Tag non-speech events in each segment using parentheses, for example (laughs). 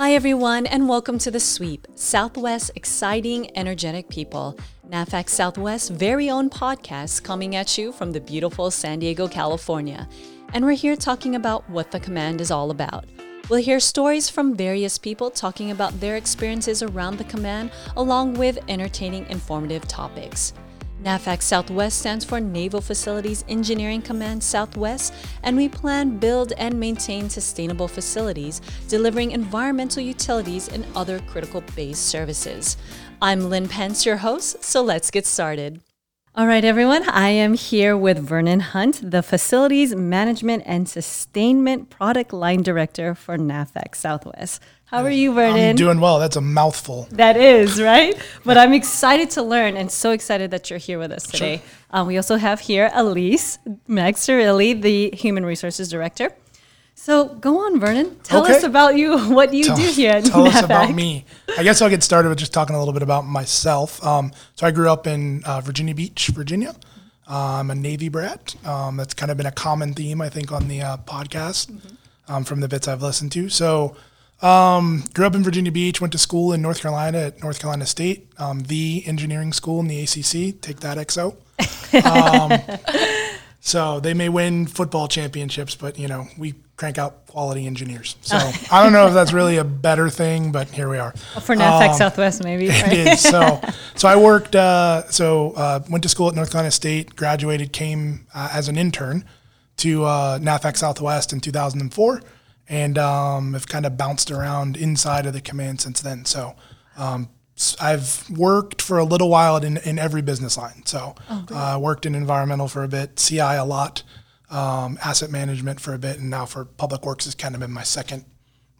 Hi, everyone, and welcome to The Sweep, Southwest Exciting, Energetic People, NAVFAC Southwest's very own podcast coming at you from the beautiful San Diego, California. And we're here talking about what the command is all about. We'll hear stories from various people talking about their experiences around the command, along with entertaining, informative topics. NAVFAC Southwest stands for Naval Facilities Engineering Command Southwest, and we plan, build, and maintain sustainable facilities, delivering environmental utilities and other critical base services. I'm Lynn Pence, your host, so let's get started. All right, everyone. I am here with Vernon Hunt, the Facilities Management and Sustainment Product Line Director for NAVFAC Southwest. How are you, Vernon? I'm doing well. That's a mouthful. That is, right? But I'm excited to learn and so excited that you're here with us today. Sure. Um, we also have here Elise Magsarilli, the Human Resources Director. So go on, Vernon. Tell okay. us about you. (laughs) What you tell, do here at Tell us about me. I guess I'll get started with just talking a little bit about myself. Um, so I grew up in uh, Virginia Beach, Virginia. Uh, I'm a Navy brat. Um, that's kind of been a common theme, I think, on the uh, podcast mm-hmm. um, from the bits I've listened to. So um, grew up in Virginia Beach, went to school in North Carolina at North Carolina State, um, the engineering school in the ACC. Take that, XO. Um, (laughs) so they may win football championships, but you know we crank out quality engineers. So I don't know if that's really a better thing, but here we are. Well, for NAVFAC um, Southwest, maybe. Right? It is. So, (laughs) so I worked. Uh, so uh, went to school at North Carolina State, graduated, came uh, as an intern to uh, Southwest in 2004, and um, have kind of bounced around inside of the command since then. So. Um, I've worked for a little while in, in every business line. So, oh, uh, worked in environmental for a bit, CI a lot, um, asset management for a bit, and now for public works has kind of been my second,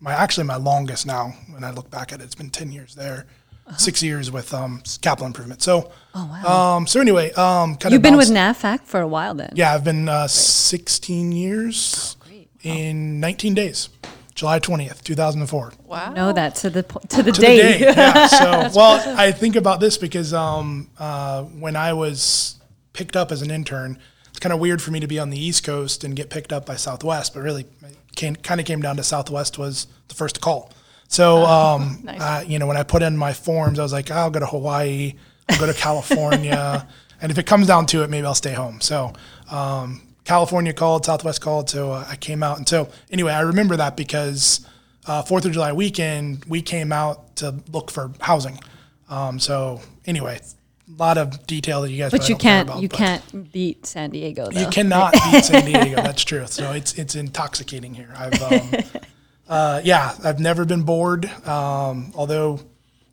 my actually my longest now. When I look back at it, it's been ten years there, uh-huh. six years with um, capital improvement. So, oh, wow. um, so anyway, um, kind you've been with NAVFAC for a while then. Yeah, I've been uh, sixteen years in nineteen days. July 20th, 2004. Wow. Know that to the to the to date. The day. yeah. (laughs) So, well, I think about this because um, uh, when I was picked up as an intern, it's kind of weird for me to be on the East Coast and get picked up by Southwest, but really came, kind of came down to Southwest was the first call. So, um, (laughs) nice. uh, you know, when I put in my forms, I was like, oh, I'll go to Hawaii, I'll go to (laughs) California, and if it comes down to it, maybe I'll stay home. So, um, California called, Southwest called, so uh, I came out. And so, anyway, I remember that because uh, Fourth of July weekend, we came out to look for housing. Um, so, anyway, a lot of detail that you guys. But you can't about, you can't beat San Diego. Though. You cannot beat San (laughs) Diego. That's true. So it's it's intoxicating here. I've um, (laughs) uh, yeah, I've never been bored. Um, although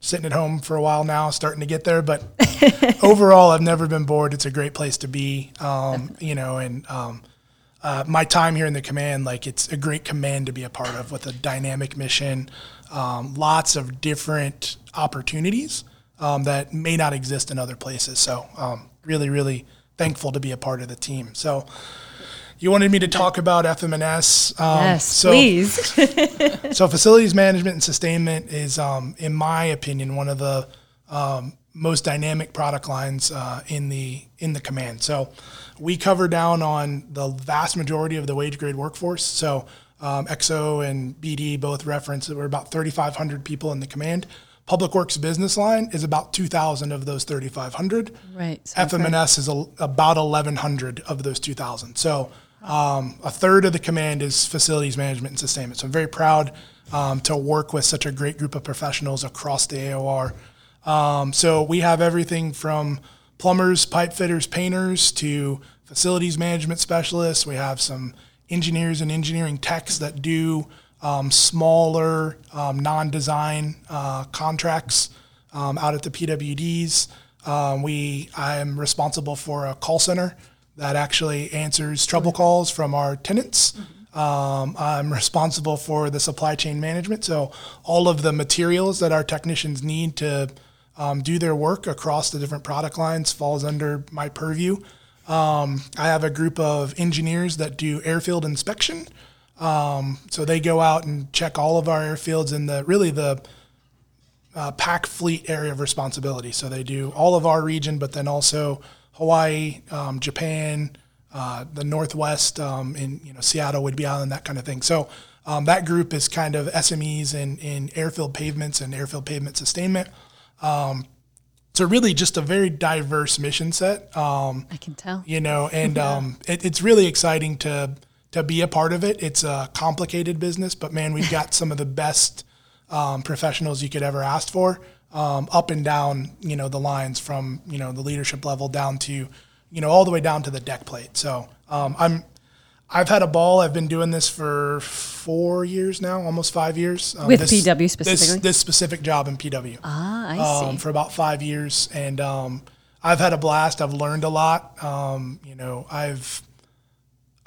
sitting at home for a while now, starting to get there. But (laughs) overall, I've never been bored. It's a great place to be. Um, you know, and um, uh, my time here in the command, like it's a great command to be a part of with a dynamic mission, um, lots of different opportunities um, that may not exist in other places. So um, really, really thankful to be a part of the team. So you wanted me to talk about FMNS. Um, yes, so, please. (laughs) so facilities management and sustainment is, um, in my opinion, one of the um, most dynamic product lines uh, in the in the command. So we cover down on the vast majority of the wage grade workforce. So um, XO and BD both reference that we're about 3,500 people in the command. Public Works business line is about 2,000 of those 3,500. Right. FMNS is a, about 1,100 of those 2,000. So um, a third of the command is facilities management and sustainment. So I'm very proud um, to work with such a great group of professionals across the AOR. Um, so we have everything from plumbers, pipe fitters, painters to facilities management specialists. We have some engineers and engineering techs that do um, smaller um, non-design uh, contracts um, out at the PWDs. Um, we I am responsible for a call center that actually answers trouble calls from our tenants. Um, I'm responsible for the supply chain management, so all of the materials that our technicians need to um, do their work across the different product lines falls under my purview. I have a group of engineers that do airfield inspection. Um, so they go out and check all of our airfields in the really the uh, PAC fleet area of responsibility. So they do all of our region, but then also Hawaii, um, Japan, uh, the Northwest, um, in you know Seattle, Whidbey Island, that kind of thing. So um, that group is kind of SMEs in, in airfield pavements and airfield pavement sustainment. Um, so really just a very diverse mission set. Um, I can tell. you know, and um, it, it's really exciting to to be a part of it. It's a complicated business, but man, we've got some of the best um, professionals you could ever ask for, um, up and down, you know, the lines from you know the leadership level down to, you know, all the way down to the deck plate. So um, I'm. I've had a ball. I've been doing this for four years now, almost five years. Um, With this- PW this- specifically? This, specific job in PW Ah, I see. um, for about five years, and um, I've had a blast. I've learned a lot. Um, you know, I've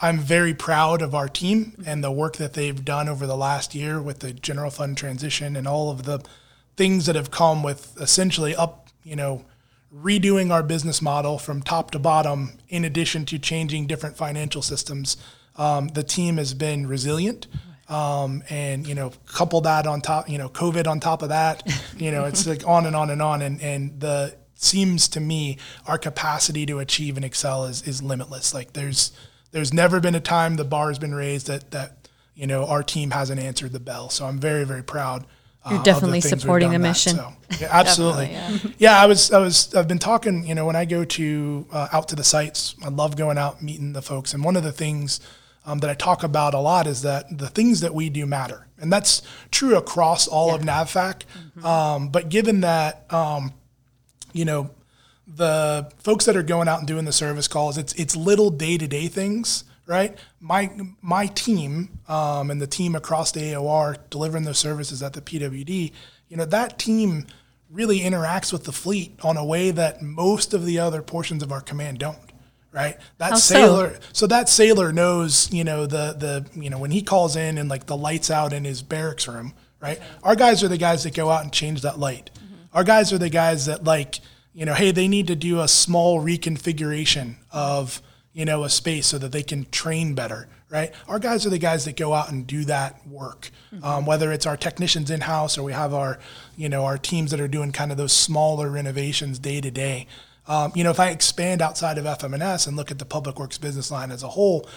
I'm very proud of our team and the work that they've done over the last year with the general fund transition and all of the things that have come with essentially up, you know, redoing our business model from top to bottom. In addition to changing different financial systems, um, the team has been resilient. Um, and you know, couple that on top, you know, COVID on top of that, (laughs) you know, it's like on and on and on. And and the seems to me our capacity to achieve and excel is is limitless. Like there's there's never been a time the bar has been raised that that you know our team hasn't answered the bell. So I'm very very proud. You're definitely supporting the that. mission. So, yeah, (laughs) absolutely. Definitely, yeah. I was I was I've been talking. You know, when I go to uh, out to the sites, I love going out meeting the folks. And one of the things um, that I talk about a lot is that the things that we do matter, and that's true across all of NavFac. Um, but given that, um, you know, the folks that are going out and doing the service calls, it's it's little day to day things, right? My my team um, and the team across the AOR delivering those services at the PWD, you know, that team really interacts with the fleet on a way that most of the other portions of our command don't. Right, that How so? sailor. So? that sailor knows, you know, the the you know when he calls in and like the lights out in his barracks room. Right, our guys are the guys that go out and change that light. Our guys are the guys that like, you know, hey, they need to do a small reconfiguration of, you know, a space so that they can train better, right? Our guys are the guys that go out and do that work. Um, whether it's our technicians in house or we have our, you know, our teams that are doing kind of those smaller renovations day to day. Um, you know, if I expand outside of FMNS and look at the public works business line as a whole,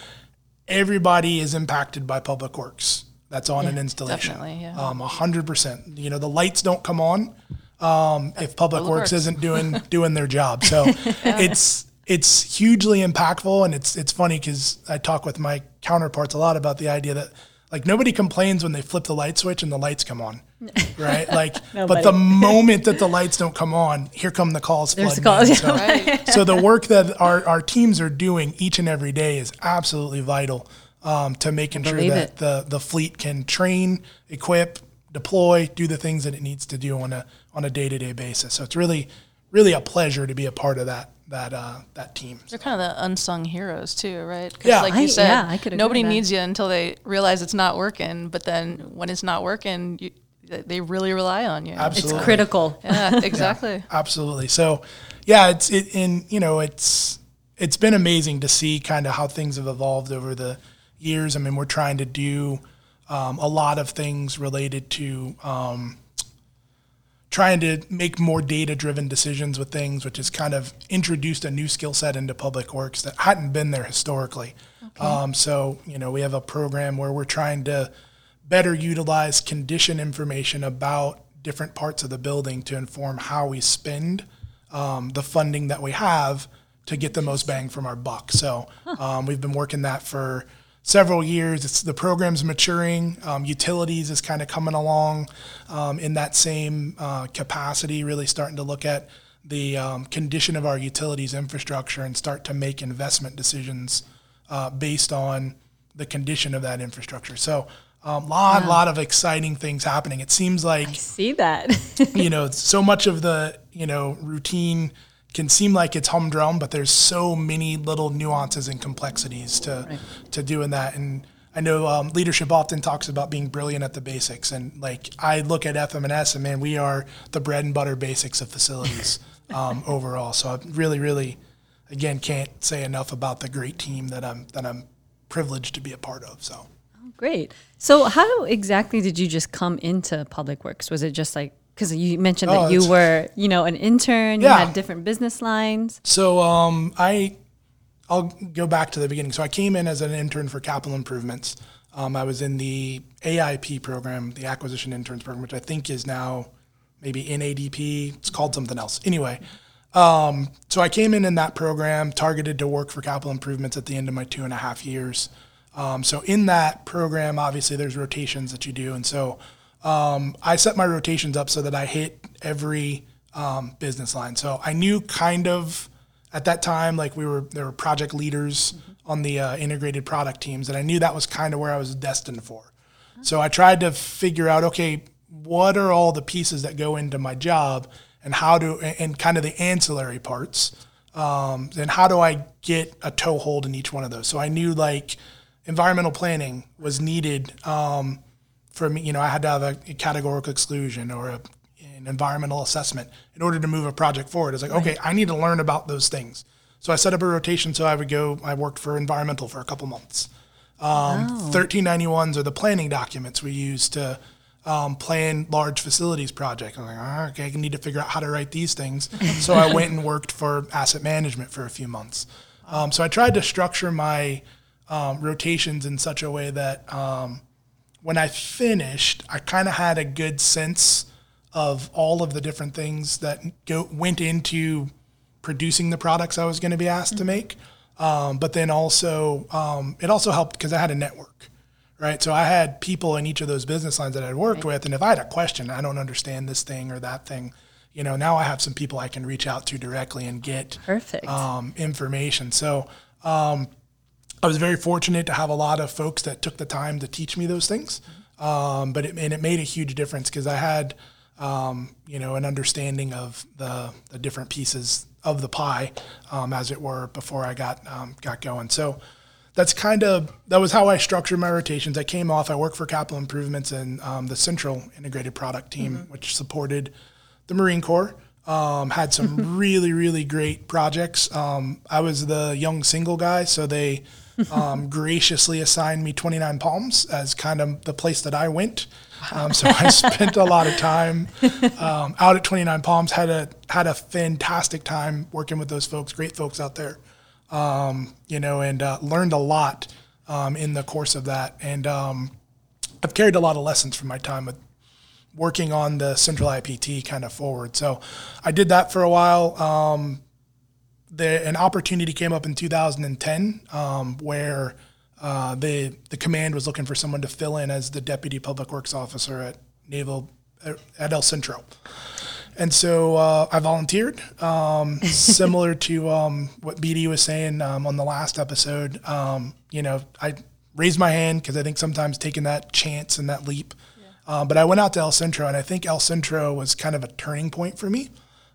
everybody is impacted by public works. That's on an installation. definitely, yeah. Um, a hundred percent. You know, the lights don't come on um, if Public Works Works. isn't doing doing their job. So (laughs) it's it's hugely impactful, and it's it's funny because I talk with my counterparts a lot about the idea that like nobody complains when they flip the light switch and the lights come on, (laughs) right? Like, (laughs) but the (laughs) moment that the lights don't come on, here come the calls. There's the flooding in. calls, So- Right. so the work that our, our teams are doing each and every day is absolutely vital um, to making sure that it. the, the fleet can train, equip, deploy, do the things that it needs to do on a on a day to day basis. So it's really really a pleasure to be a part of that that uh, that team. They're kind of the unsung heroes too, right? Yeah. like I- you said, yeah, I could nobody with that. needs you until they realize it's not working. But then when it's not working, you, they really rely on you. Absolutely. It's critical. Yeah, (laughs) exactly. Absolutely. So, yeah, it's it in you know it's it's been amazing to see kind of how things have evolved over the years. I mean, we're trying to do um, a lot of things related to um, trying to make more data driven decisions with things, which has kind of introduced a new skill set into public works that hadn't been there historically. Um, so, you know, we have a program where we're trying to better utilize condition information about different parts of the building to inform how we spend um, the funding that we have to get the most bang from our buck. So um, we've been working that for several years. It's the program's maturing. Um, utilities is kind of coming along um, in that same uh, capacity, really starting to look at the um, condition of our utilities infrastructure and start to make investment decisions uh, based on the condition of that infrastructure. So a um, lot, lot of exciting things happening. It seems like I See that? (laughs) you know, so much of the, you know, routine can seem like it's humdrum, but there's so many little nuances and complexities to to doing that. And I know um, leadership often talks about being brilliant at the basics, and like I look at FMNS, and man, we are the bread and butter basics of facilities (laughs) um, overall. So I really, really, again, can't say enough about the great team that I'm that I'm privileged to be a part of. So. Great. So, how exactly did you just come into public works? Was it just like because you mentioned Oh, that you were, you know, an intern, you had different business lines. So um, I, I'll go back to the beginning. So I came in as an intern for capital improvements. Um, I was in the AIP program, the Acquisition Interns program, which I think is now maybe in ADP. It's called something else. Anyway, um, so I came in in that program, targeted to work for capital improvements at the end of my two and a half years. Um, so in that program, obviously there's rotations that you do, and so um, I set my rotations up so that I hit every um, business line. So I knew kind of at that time, like we were there were project leaders on the uh, integrated product teams, and I knew that was kind of where I was destined for. So I tried to figure out, okay, what are all the pieces that go into my job, and how do and kind of the ancillary parts, um, and how do I get a toehold in each one of those? So I knew like environmental planning was needed um, for me. You know, I had to have a, categorical exclusion or a, an environmental assessment in order to move a project forward. It's like, okay, I need to learn about those things. So I set up a rotation so I would go. I worked for environmental for a couple months. Um, 1391s are the planning documents we use to um, plan large facilities project. I'm like, "Ah, okay, I need to figure out how to write these things. (laughs) so I went and worked for asset management for a few months. Um, so I tried to structure my um, rotations in such a way that um, when I finished, I kind of had a good sense of all of the different things that go, went into producing the products I was going to be asked to make. Um, but then also, um, it also helped because I had a network, right? So I had people in each of those business lines that I'd worked with. And if I had a question, I don't understand this thing or that thing, you know, now I have some people I can reach out to directly and get Perfect. um, information. So um, I was very fortunate to have a lot of folks that took the time to teach me those things. Um, but it, and it made a huge difference because I had, um, you know, an understanding of the, the different pieces of the pie, um, as it were, before I got um, got going. So that's kind of that was how I structured my rotations. I came off. I worked for capital improvements and um, the Central Integrated Product Team, which supported the Marine Corps. Um, had some (laughs) really really great projects. Um, I was the young single guy, so they (laughs) um, graciously assigned me 29 Palms as kind of the place that I went. Um, so I (laughs) spent a lot of time um, out at 29 Palms. had a had a fantastic time working with those folks. Great folks out there um, you know, and uh, learned a lot um, in the course of that. And um, I've carried a lot of lessons from my time with working on the central IPT kind of forward. So I did that for a while. Um, the, an opportunity came up in 2010 um, where uh, the the command was looking for someone to fill in as the deputy public works officer at Naval at El Centro. And so uh, I volunteered, um, (laughs) similar to um, what BD was saying um, on the last episode. Um, you know, I raised my hand because I think sometimes taking that chance and that leap. Uh, but I went out to El Centro, and I think El Centro was kind of a turning point for me.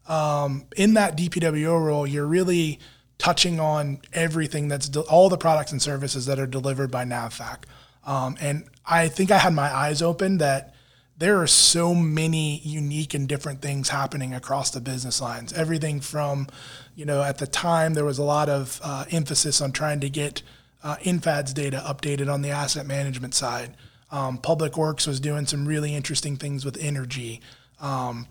Um, in that DPWO role, you're really touching on everything that's de- all the products and services that are delivered by NAVFAC. Um, and I think I had my eyes open that there are so many unique and different things happening across the business lines. Everything from, you know, at the time there was a lot of uh, emphasis on trying to get uh, INFADS data updated on the asset management side. Um, Public Works was doing some really interesting things with energy. Um,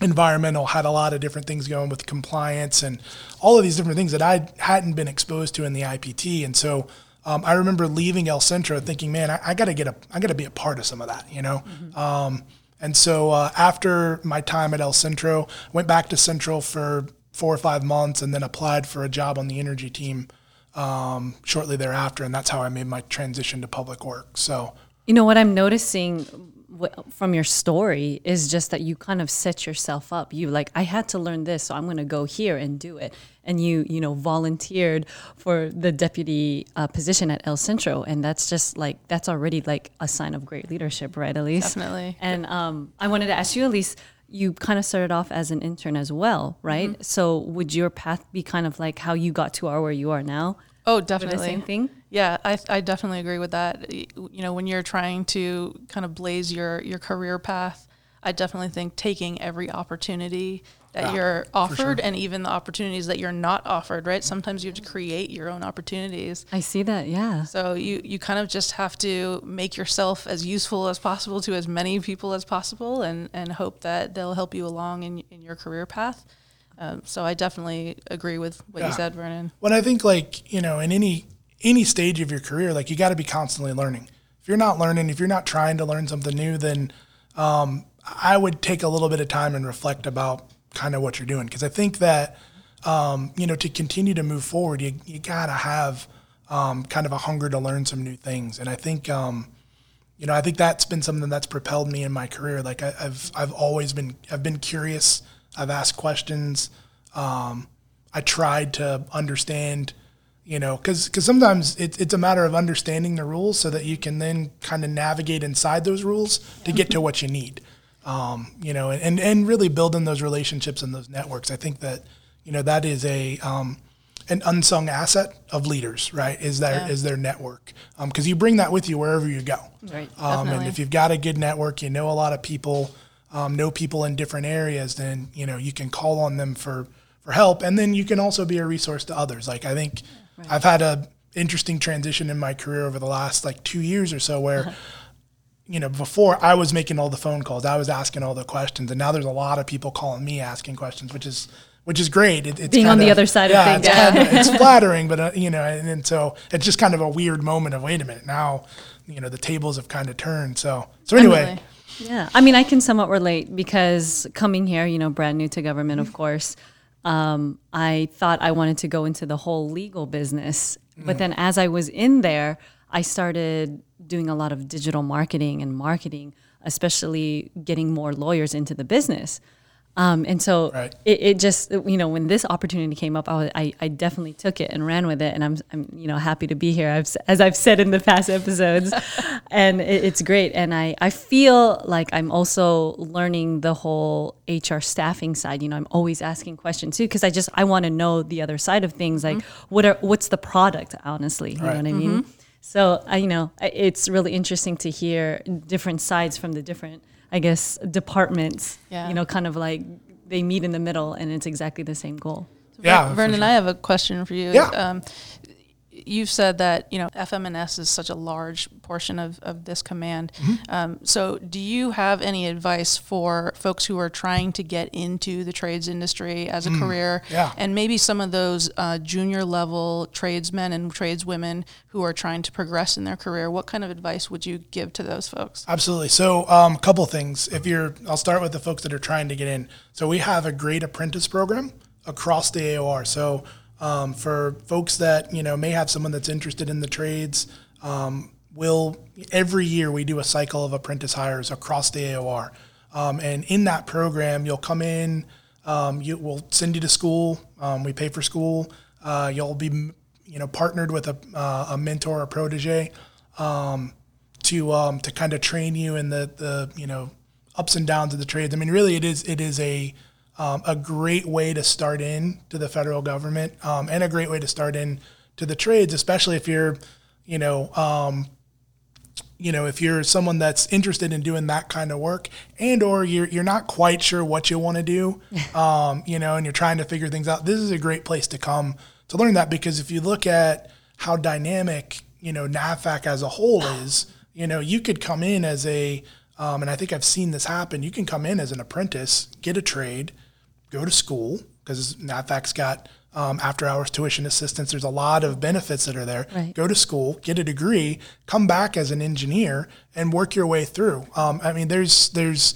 environmental had a lot of different things going with compliance and all of these different things that I hadn't been exposed to in the IPT. And so um, I remember leaving El Centro thinking, man, I, I got to get a, I got to be a part of some of that, you know. Um, and so uh, after my time at El Centro, went back to Central for four or five months, and then applied for a job on the energy team um, shortly thereafter, and that's how I made my transition to public work. So You know what I'm noticing w- from your story is just that you kind of set yourself up. You like, I had to learn this, so I'm going to go here and do it. And you, you know, volunteered for the deputy uh, position at El Centro, and that's just like that's already like a sign of great leadership, right, Elise? Definitely. And um, I wanted to ask you, Elise. You kind of started off as an intern as well, right? So would your path be kind of like how you got to are where you are now? Oh, definitely. the same thing? Yeah, I, I definitely agree with that. You know, when you're trying to kind of blaze your, your career path, I definitely think taking every opportunity that ah, you're offered and even the opportunities that you're not offered, right? Sometimes you have to create your own opportunities. I see that, yeah. So you, you kind of just have to make yourself as useful as possible to as many people as possible and, and hope that they'll help you along in, in your career path. Um, so I definitely agree with what Yeah. you said, Vernon. When I think like you know in any any stage of your career, like you got to be constantly learning. if you're not learning, if you're not trying to learn something new, then um, I would take a little bit of time and reflect about kind of what you're doing because I think that um, you know to continue to move forward, you you gotta have um, kind of a hunger to learn some new things, and I think. Um, you know, I think that's been something that's propelled me in my career. Like I, have I've always been, I've been curious. I've asked questions. Um, I tried to understand, you know, because because sometimes it, it's a matter of understanding the rules so that you can then kind of navigate inside those rules to get to what you need. Um, you know, and and really building those relationships and those networks. I think that you know that is a um, an unsung asset of leaders, right? Is their yeah. is their network because um, you bring that with you wherever you go. Right. Um, and if you've got a good network, you know a lot of people, um, know people in different areas, then you know you can call on them for for help, and then you can also be a resource to others. Like I think right. I've had a interesting transition in my career over the last like two years or so where. you know, before I was making all the phone calls, I was asking all the questions, and now there's a lot of people calling me asking questions, which is which is great. It, it's being on the other side yeah, of things. It's, yeah. kind of, it's (laughs) flattering, but uh, you know, and, and, so it's just kind of a weird moment of wait a minute now, you know, the tables have kind of turned. So so anyway. Yeah, I mean, I can somewhat relate because coming here, you know, brand new to government, of course. Um, I thought I wanted to go into the whole legal business, but mm. then as I was in there, I started doing a lot of digital marketing and marketing, especially getting more lawyers into the business. Um, and so right. it, it, just, you know, when this opportunity came up, I, was, I, I, definitely took it and ran with it. And I'm, I'm you know, happy to be here, I've, as I've said in the past episodes. (laughs) and it, it's great. And I, I feel like I'm also learning the whole HR staffing side. You know, I'm always asking questions too, because I just, I want to know the other side of things. Like, mm-hmm. what are, what's the product, honestly? You right. know what I mean? Mm-hmm. So, I, you know, it's really interesting to hear different sides from the different I guess, departments. Yeah. You know, kind of like they meet in the middle, and it's exactly the same goal. Yeah, Vernon, sure. I have a question for you. Yeah. Um, you've said that you know FMNS is such a large portion of, of this command. Mm-hmm. Um, so, do you have any advice for folks who are trying to get into the trades industry as a mm, career, yeah. and maybe some of those uh, junior level tradesmen and tradeswomen who are trying to progress in their career? What kind of advice would you give to those folks? Absolutely. So, um, a couple things. If you're, I'll start with the folks that are trying to get in. So, we have a great apprentice program across the AOR. So um, for folks that you know may have someone that's interested in the trades, um, we'll every year we do a cycle of apprentice hires across the AOR, um, and in that program you'll come in. Um, you, we'll send you to school. Um, we pay for school. Uh, you'll be you know partnered with a, uh, a mentor or protege um, to to kind of train you in the the you know ups and downs of the trades. I mean, really, it is it is a um, a great way to start in to the federal government um, and a great way to start in to the trades, especially if you're, you know, um, you know, if you're someone that's interested in doing that kind of work, and or you're you're not quite sure what you want to do, (laughs) um, you know, and you're trying to figure things out. This is a great place to come to learn that because if you look at how dynamic you know NAVFAC as a whole is, you know, you could come in as a um, and I think I've seen this happen. You can come in as an apprentice, get a trade, go to school because NAVFAC's got um, after hours tuition assistance. There's a lot of benefits that are there. Right. Go to school, get a degree, come back as an engineer, and work your way through. Um, I mean, there's there's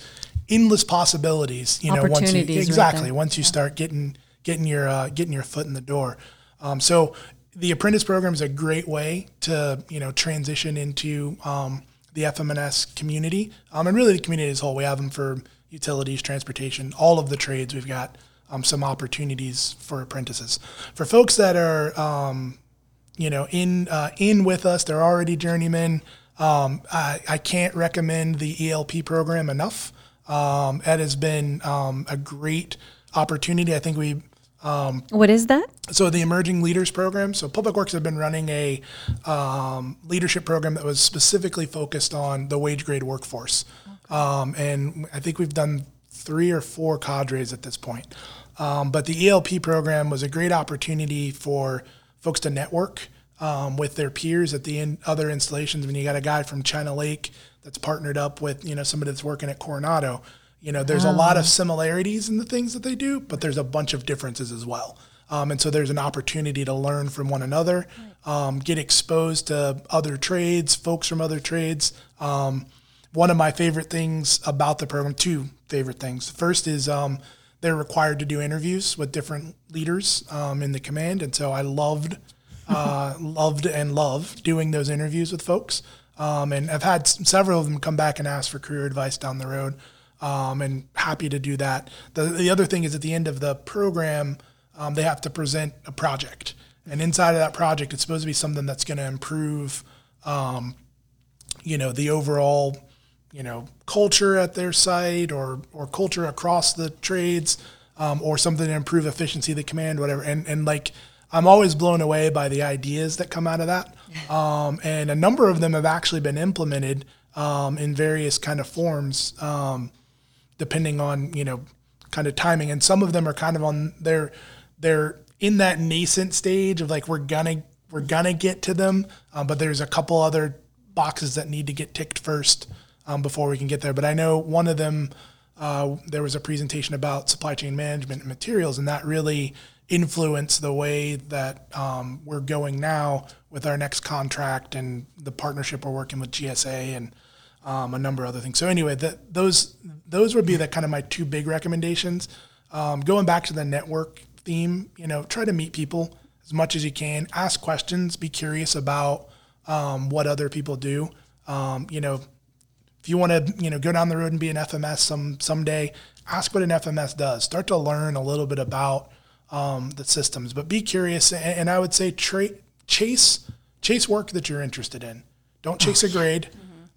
endless possibilities. You know, once you exactly right once you yeah. start getting getting your uh, getting your foot in the door. Um, so the apprentice program is a great way to you know transition into um, the FMNS community, um, and really the community as a whole. We have them for utilities, transportation, all of the trades. We've got um, some opportunities for apprentices. For folks that are, um, you know, in uh, in with us, they're already journeymen. Um, I, I, can't recommend the ELP program enough. Um, it has been um, a great opportunity. I think we. Um, what is that? So the Emerging Leaders Program. So Public Works have been running a leadership program that was specifically focused on the wage grade workforce. Um, and I think we've done three or four cadres at this point. Um, but the ELP program was a great opportunity for folks to network um, with their peers at the in, other installations. When you got a guy from China Lake that's partnered up with you know somebody that's working at Coronado, you know there's oh. a lot of oh. similarities in the things that they do, but there's a bunch of differences as well. Um, and so there's an opportunity to learn from one another, um, get exposed to other trades, folks from other trades. Um, one of my favorite things about the program, two favorite things. First is um, they're required to do interviews with different leaders um, in the command, and so I loved, uh, (laughs) loved and love doing those interviews with folks. Um, and I've had several of them come back and ask for career advice down the road, um, and happy to do that. The, the other thing is at the end of the program, um, they have to present a project, and inside of that project, it's supposed to be something that's going to improve, um, you know, the overall, you know, culture at their site or or culture across the trades, um, or something to improve efficiency of the command, whatever. And and like I'm always blown away by the ideas that come out of that, (laughs) um, and a number of them have actually been implemented um, in various kind of forms. Um, depending on you know kind of timing and some of them are kind of on they're they're in that nascent stage of like we're gonna we're gonna get to them um, but there's a couple other boxes that need to get ticked first um, before we can get there but i know one of them uh, there was a presentation about supply chain management and materials and that really influenced the way that um, we're going now with our next contract and the partnership we're working with gsa and um, a number of other things. So anyway, that those those would be the kind of my two big recommendations. Um, going back to the network theme, you know, try to meet people as much as you can. Ask questions. Be curious about um, what other people do. Um, you know, if you want to, you know, go down the road and be an FMS some someday, ask what an FMS does. Start to learn a little bit about um, the systems, but be curious. And, and I would say tra- chase chase work that you're interested in. Don't chase a grade.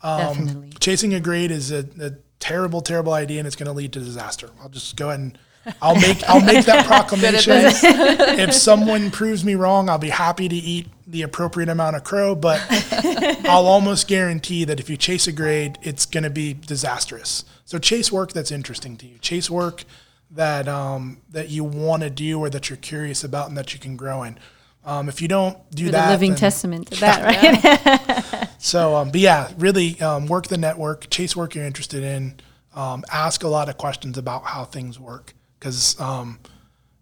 Definitely. Chasing a grade is a, a terrible, terrible idea, and it's going to lead to disaster. I'll just go ahead and I'll make I'll make that (laughs) proclamation. if someone proves me wrong, I'll be happy to eat the appropriate amount of crow. But I'll almost guarantee that if you chase a grade, it's going to be disastrous. So chase work that's interesting to you. Chase work that um, that you want to do or that you're curious about and that you can grow in. Um, if you don't do You're that, the living then- testament to (laughs) that, right? (laughs) so, um, but yeah, really um, work the network, chase work you're interested in, um, ask a lot of questions about how things work because um,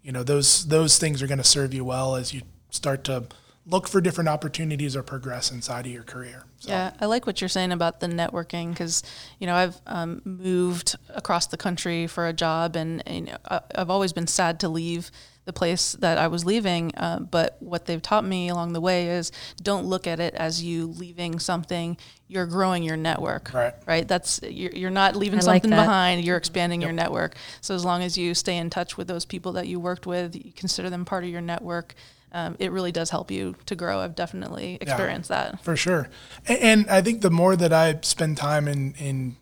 you know those those things are going to serve you well as you start to look for different opportunities or progress inside of your career. So, Yeah, I like what you're saying about the networking because, you know, I've um, moved across the country for a job, and, and you know, I- I've always been sad to leave the place that I was leaving. Uh, but what they've taught me along the way is don't look at it as you leaving something. You're growing your network, Right. Right. That's you're, you're not leaving I something that. behind. You're expanding your network. So as long as you stay in touch with those people that you worked with, you consider them part of your network. Um, it really does help you to grow. I've definitely experienced that. for sure. And, and I think the more that I spend time in in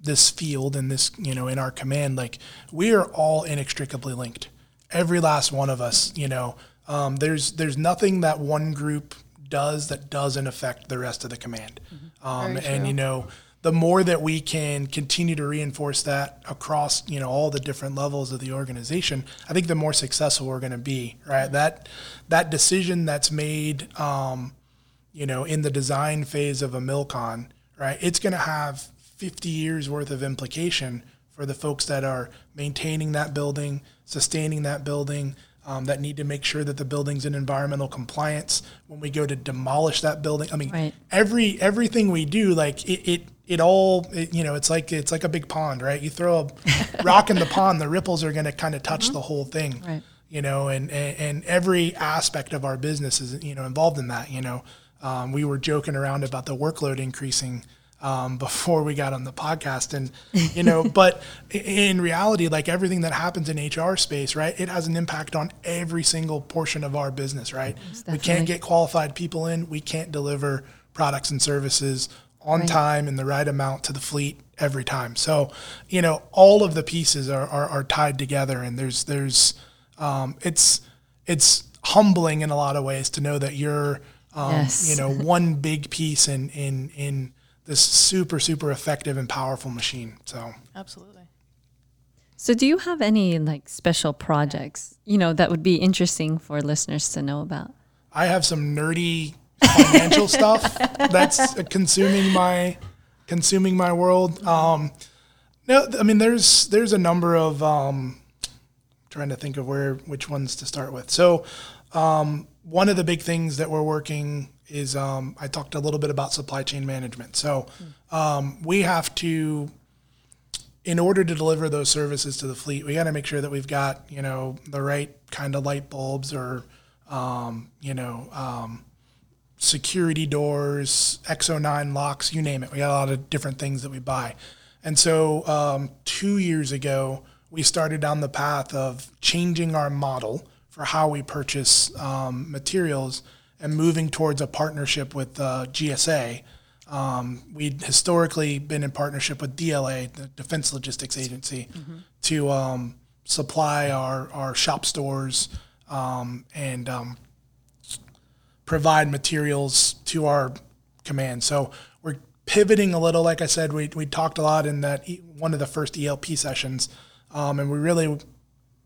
this field and this, you know, in our command, like we are all inextricably linked. Every last one of us, you know, um, there's there's nothing that one group does that doesn't affect the rest of the command. Um, and you know, the more that we can continue to reinforce that across, you know, all the different levels of the organization, I think the more successful we're going to be. Right? That that decision that's made. Um, you know, in the design phase of a Milcon, right, it's going to have 50 years worth of implication for the folks that are maintaining that building, sustaining that building, um, that need to make sure that the building's in environmental compliance. When we go to demolish that building, I mean, Right. every everything we do, like it, it, it all, it, you know, it's like it's like a big pond, right? You throw a (laughs) rock in the pond, the ripples are going to kind of touch the whole thing Right. you know, and, and, and every aspect of our business is, you know, involved in that, you know. Um, we were joking around about the workload increasing um, (laughs) before we got on the podcast. And, you know, (laughs) but in reality, like everything that happens in HR space, right, it has an impact on every single portion of our business, right? We can't get qualified people in, we can't deliver products and services on time and the right amount to the fleet every time. So, you know, all of the pieces are, are, are tied together and there's, there's, um, it's, it's humbling in a lot of ways to know that you're, um, Yes. you know, (laughs) one big piece in, in, in this super, super effective and powerful machine. So, Absolutely. So, do you have any like special projects, you know, that would be interesting for listeners to know about? I have some nerdy financial stuff that's consuming my consuming my world. Um, no, I mean there's there's a number of um, trying to think of where which ones to start with. So, um, one of the big things that we're working is um, I talked a little bit about supply chain management. So, um, we have to, in order to deliver those services to the fleet, we got to make sure that we've got you know the right kind of light bulbs or um, you know um, security doors, X09 locks, you name it. We got a lot of different things that we buy. And so um, two years ago, we started down the path of changing our model for how we purchase um, materials and moving towards a partnership with uh, GSA. Um, we'd historically been in partnership with DLA, the Defense Logistics Agency, to um, supply our, our shop stores um, and um, provide materials to our command. So we're pivoting a little. Like I said, we, we talked a lot in that e- one of the first ELP sessions, um, and we really,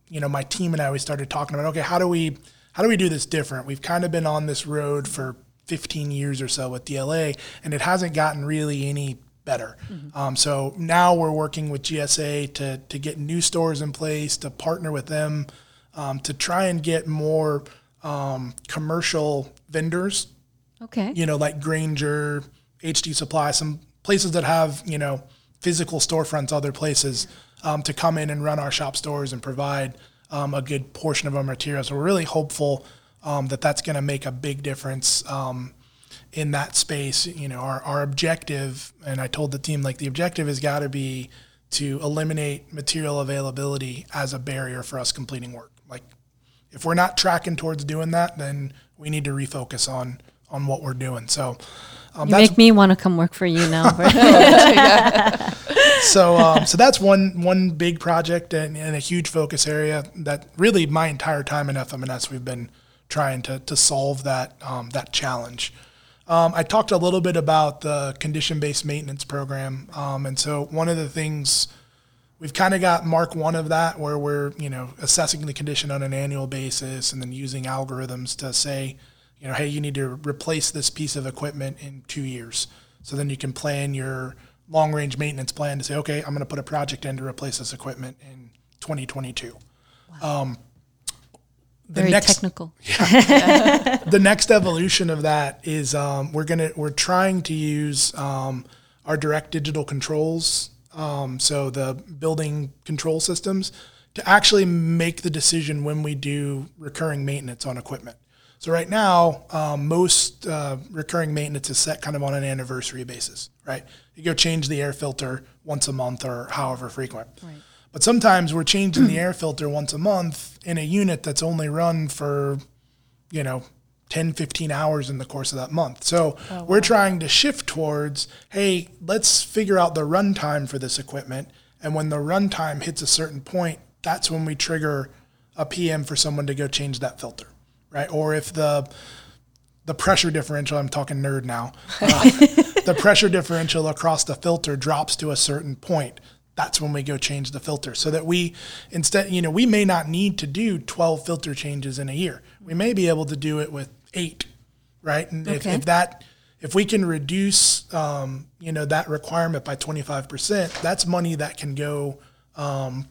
you know, my team and I we started talking about okay, how do we how do we do this different? We've kind of been on this road for 15 years or so with DLA, and it hasn't gotten really any better. Um, so now we're working with GSA to to get new stores in place, to partner with them, um, to try and get more um, commercial vendors Okay. you know, like Grainger, HD Supply, some places that have, you know, physical storefronts other places um, to come in and run our shop stores and provide um, a good portion of our materials. So we're really hopeful um, that that's going to make a big difference um, in that space. You know, our, our objective, and I told the team, like, the objective has got to be to eliminate material availability as a barrier for us completing work. If we're not tracking towards doing that, then we need to refocus on on what we're doing. So um, You make me want to come work for you now. (laughs) (laughs) so um, so that's one one big project and, and a huge focus area that really my entire time in FMNS we've been trying to to solve that um, that challenge. Um, I talked a little bit about the condition based maintenance program, um, and so one of the things we've kind of got mark one of that where we're you know assessing the condition on an annual basis and then using algorithms to say you know hey you need to replace this piece of equipment in two years. So then you can plan your long range maintenance plan to say okay i'm going to put a project in to replace this equipment in 2022 um, the Very next technical. (laughs) the next evolution of that is um, we're gonna we're trying to use um, our direct digital controls, um, so the building control systems, to actually make the decision when we do recurring maintenance on equipment. So right now, um, most uh, recurring maintenance is set kind of on an anniversary basis, right? You go change the air filter once a month or however frequent. But sometimes we're changing the air filter once a month in a unit that's only run for you know 10 15 hours in the course of that month. So we're trying to shift towards hey let's figure out the runtime for this equipment. And when the runtime hits a certain point that's when we trigger a pm for someone to go change that filter right? Or if the the pressure differential i'm talking nerd now uh, (laughs) the pressure differential across the filter drops to a certain point that's when we go change the filter. So that we instead you know we may not need to do 12 filter changes in a year. We may be able to do it with eight right? And if, if that if we can reduce um, you know that requirement by 25% that's money that can go um,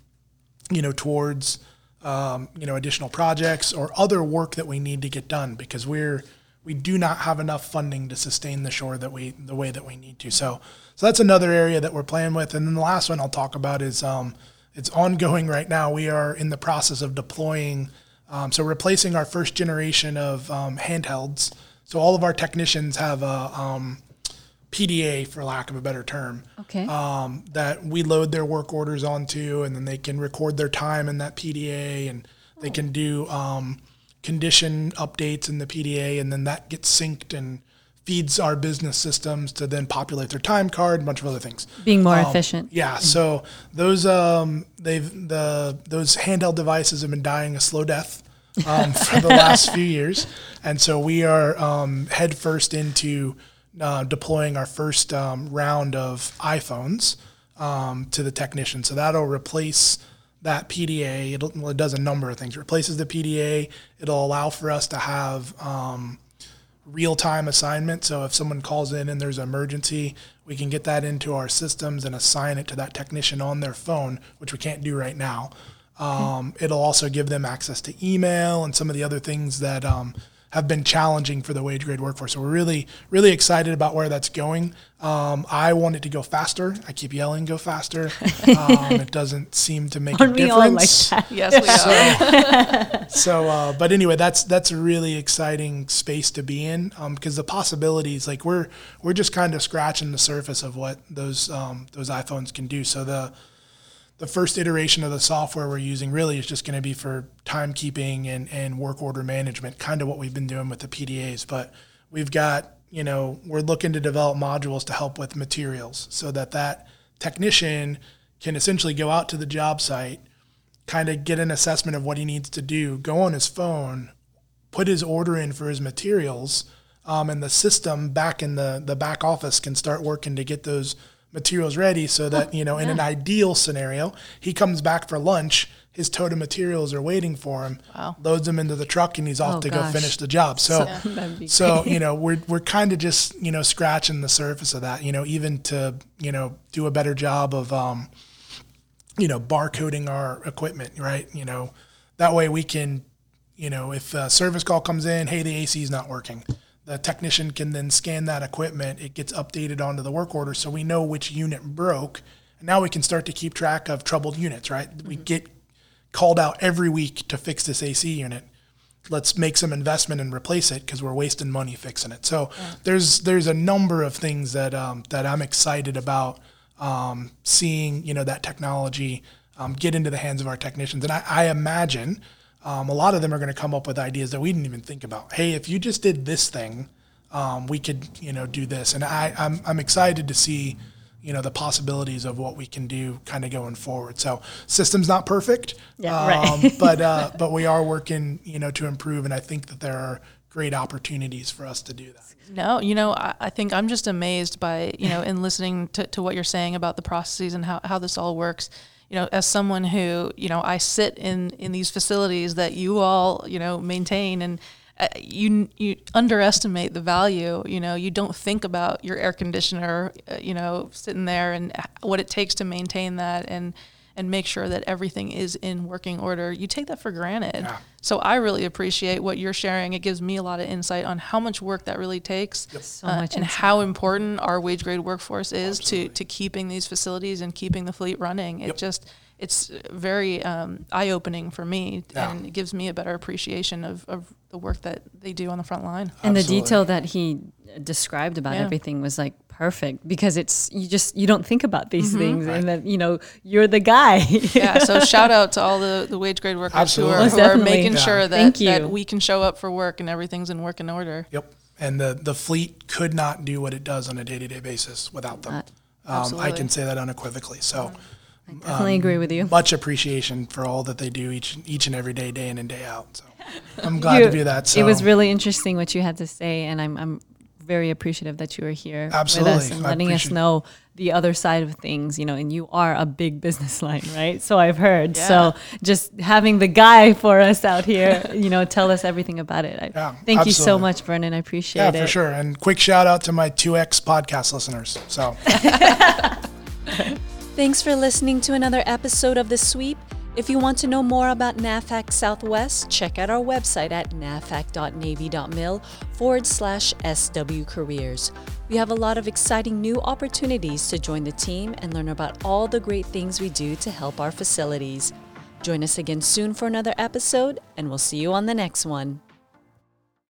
you know towards um, you know additional projects or other work that we need to get done because we're we do not have enough funding to sustain the shore that we the way that we need to. So so that's another area that we're playing with. And then the last one I'll talk about is um, it's ongoing right now. We are in the process of deploying um, so replacing our first generation of um, handhelds so all of our technicians have a um, PDA for lack of a better term Okay. um, that we load their work orders onto, and then they can record their time in that PDA, and they can do um, condition updates in the PDA, and then that gets synced and feeds our business systems to then populate their time card, and a bunch of other things. Being more Um, efficient. Yeah, so those um, they've the those handheld devices have been dying a slow death um, (laughs) for the last few years, and so we are um, head first into uh, deploying our first um, round of iPhones um, to the technician. So that'll replace that PDA. It'll, well, it does a number of things. It replaces the PDA. It'll allow for us to have um, real time assignment. So if someone calls in and there's an emergency, we can get that into our systems and assign it to that technician on their phone, which we can't do right now. Um, it'll also give them access to email and some of the other things that um, have been challenging for the wage grade workforce. So we're really, really excited about where that's going. Um, I want it to go faster. I keep yelling, "Go faster!" Um, it doesn't seem to make Aren't a we all like difference. that? Yes, we are. (laughs) So, uh, but anyway, that's that's a really exciting space to be in because the possibilities, like we're we're just kind of scratching the surface of what those um, those iPhones can do. So the the first iteration of the software we're using really is just going to be for timekeeping and, and work order management, kind of what we've been doing with the PDAs. But we've got, you know, we're looking to develop modules to help with materials so that that technician can essentially go out to the job site, kind of get an assessment of what he needs to do, go on his phone, put his order in for his materials, um, and the system back in the, the back office can start working to get those materials ready so that, you know, in an ideal scenario, he comes back for lunch, his total materials are waiting for him, Wow. loads them into the truck, and he's off Oh, to gosh. go finish the job. So, (laughs) be so you know, we're we're kind of just you know scratching the surface of that. You know, even to you know do a better job of um, you know barcoding our equipment, right? You know, that way we can, you know, if a service call comes in, hey, the AC is not working. The technician can then scan that equipment. It gets updated onto the work order, so we know which unit broke. And now we can start to keep track of troubled units, right? We get called out every week to fix this AC unit. Let's make some investment and replace it because we're wasting money fixing it. So there's there's a number of things that um, that I'm excited about um, seeing. You know that technology um, get into the hands of our technicians, and I, I imagine um, a lot of them are going to come up with ideas that we didn't even think about. Hey, if you just did this thing, um, we could you know do this, and I I'm I'm excited to see you know the possibilities of what we can do kind of going forward. So system's not perfect, Yeah, right. um, but uh, (laughs) but we are working you know to improve, and I think that there are great opportunities for us to do that. No, you know, I, I think I'm just amazed by, you know, in listening to, to what you're saying about the processes and how, how this all works. You know, as someone who, you know, I sit in, in these facilities that you all, you know, maintain and uh, you you underestimate the value. You know, you don't think about your air conditioner, uh, you know, sitting there and what it takes to maintain that and and make sure that everything is in working order. You take that for granted. Yeah. So I really appreciate what you're sharing. It gives me a lot of insight on how much work that really takes, So uh, much and insight. how important our wage grade workforce is to to keeping these facilities and keeping the fleet running. It Yep. just it's very um, eye opening for me, Yeah. and it gives me a better appreciation of, of the work that they do on the front line. And the detail that he described about Yeah. everything was like perfect because it's you just you don't think about these things and then you know you're the guy. yeah. So (laughs) shout out to all the, the wage grade workers Absolutely. who are, Most who are making Yeah. sure that, Thank that we can show up for work and everything's in working order. Yep. And the the fleet could not do what it does on a day to day basis without them. Uh, Um, I can say that unequivocally. So I definitely agree with you. much appreciation for all that they do each each and every day, day in and day out. So (laughs) I'm glad You- to do that. So It was really interesting what you had to say, and I'm I'm very appreciative that you were here with us and letting us know the other side of things. You know, and you are a big business line, right? So I've heard. Yeah. So just having the guy for us out here, (laughs) you know, tell us everything about it. I, Yeah, thank you so much, Vernon. I appreciate yeah, it. Yeah, for sure. And quick shout out to my 2X podcast listeners. So (laughs) Thanks for listening to another episode of The Sweep. If you want to know more about NAVFAC Southwest, check out our website at navfac.navy.mil forward slash SW Careers. We have a lot of exciting new opportunities to join the team and learn about all the great things we do to help our facilities. Join us again soon for another episode, and we'll see you on the next one.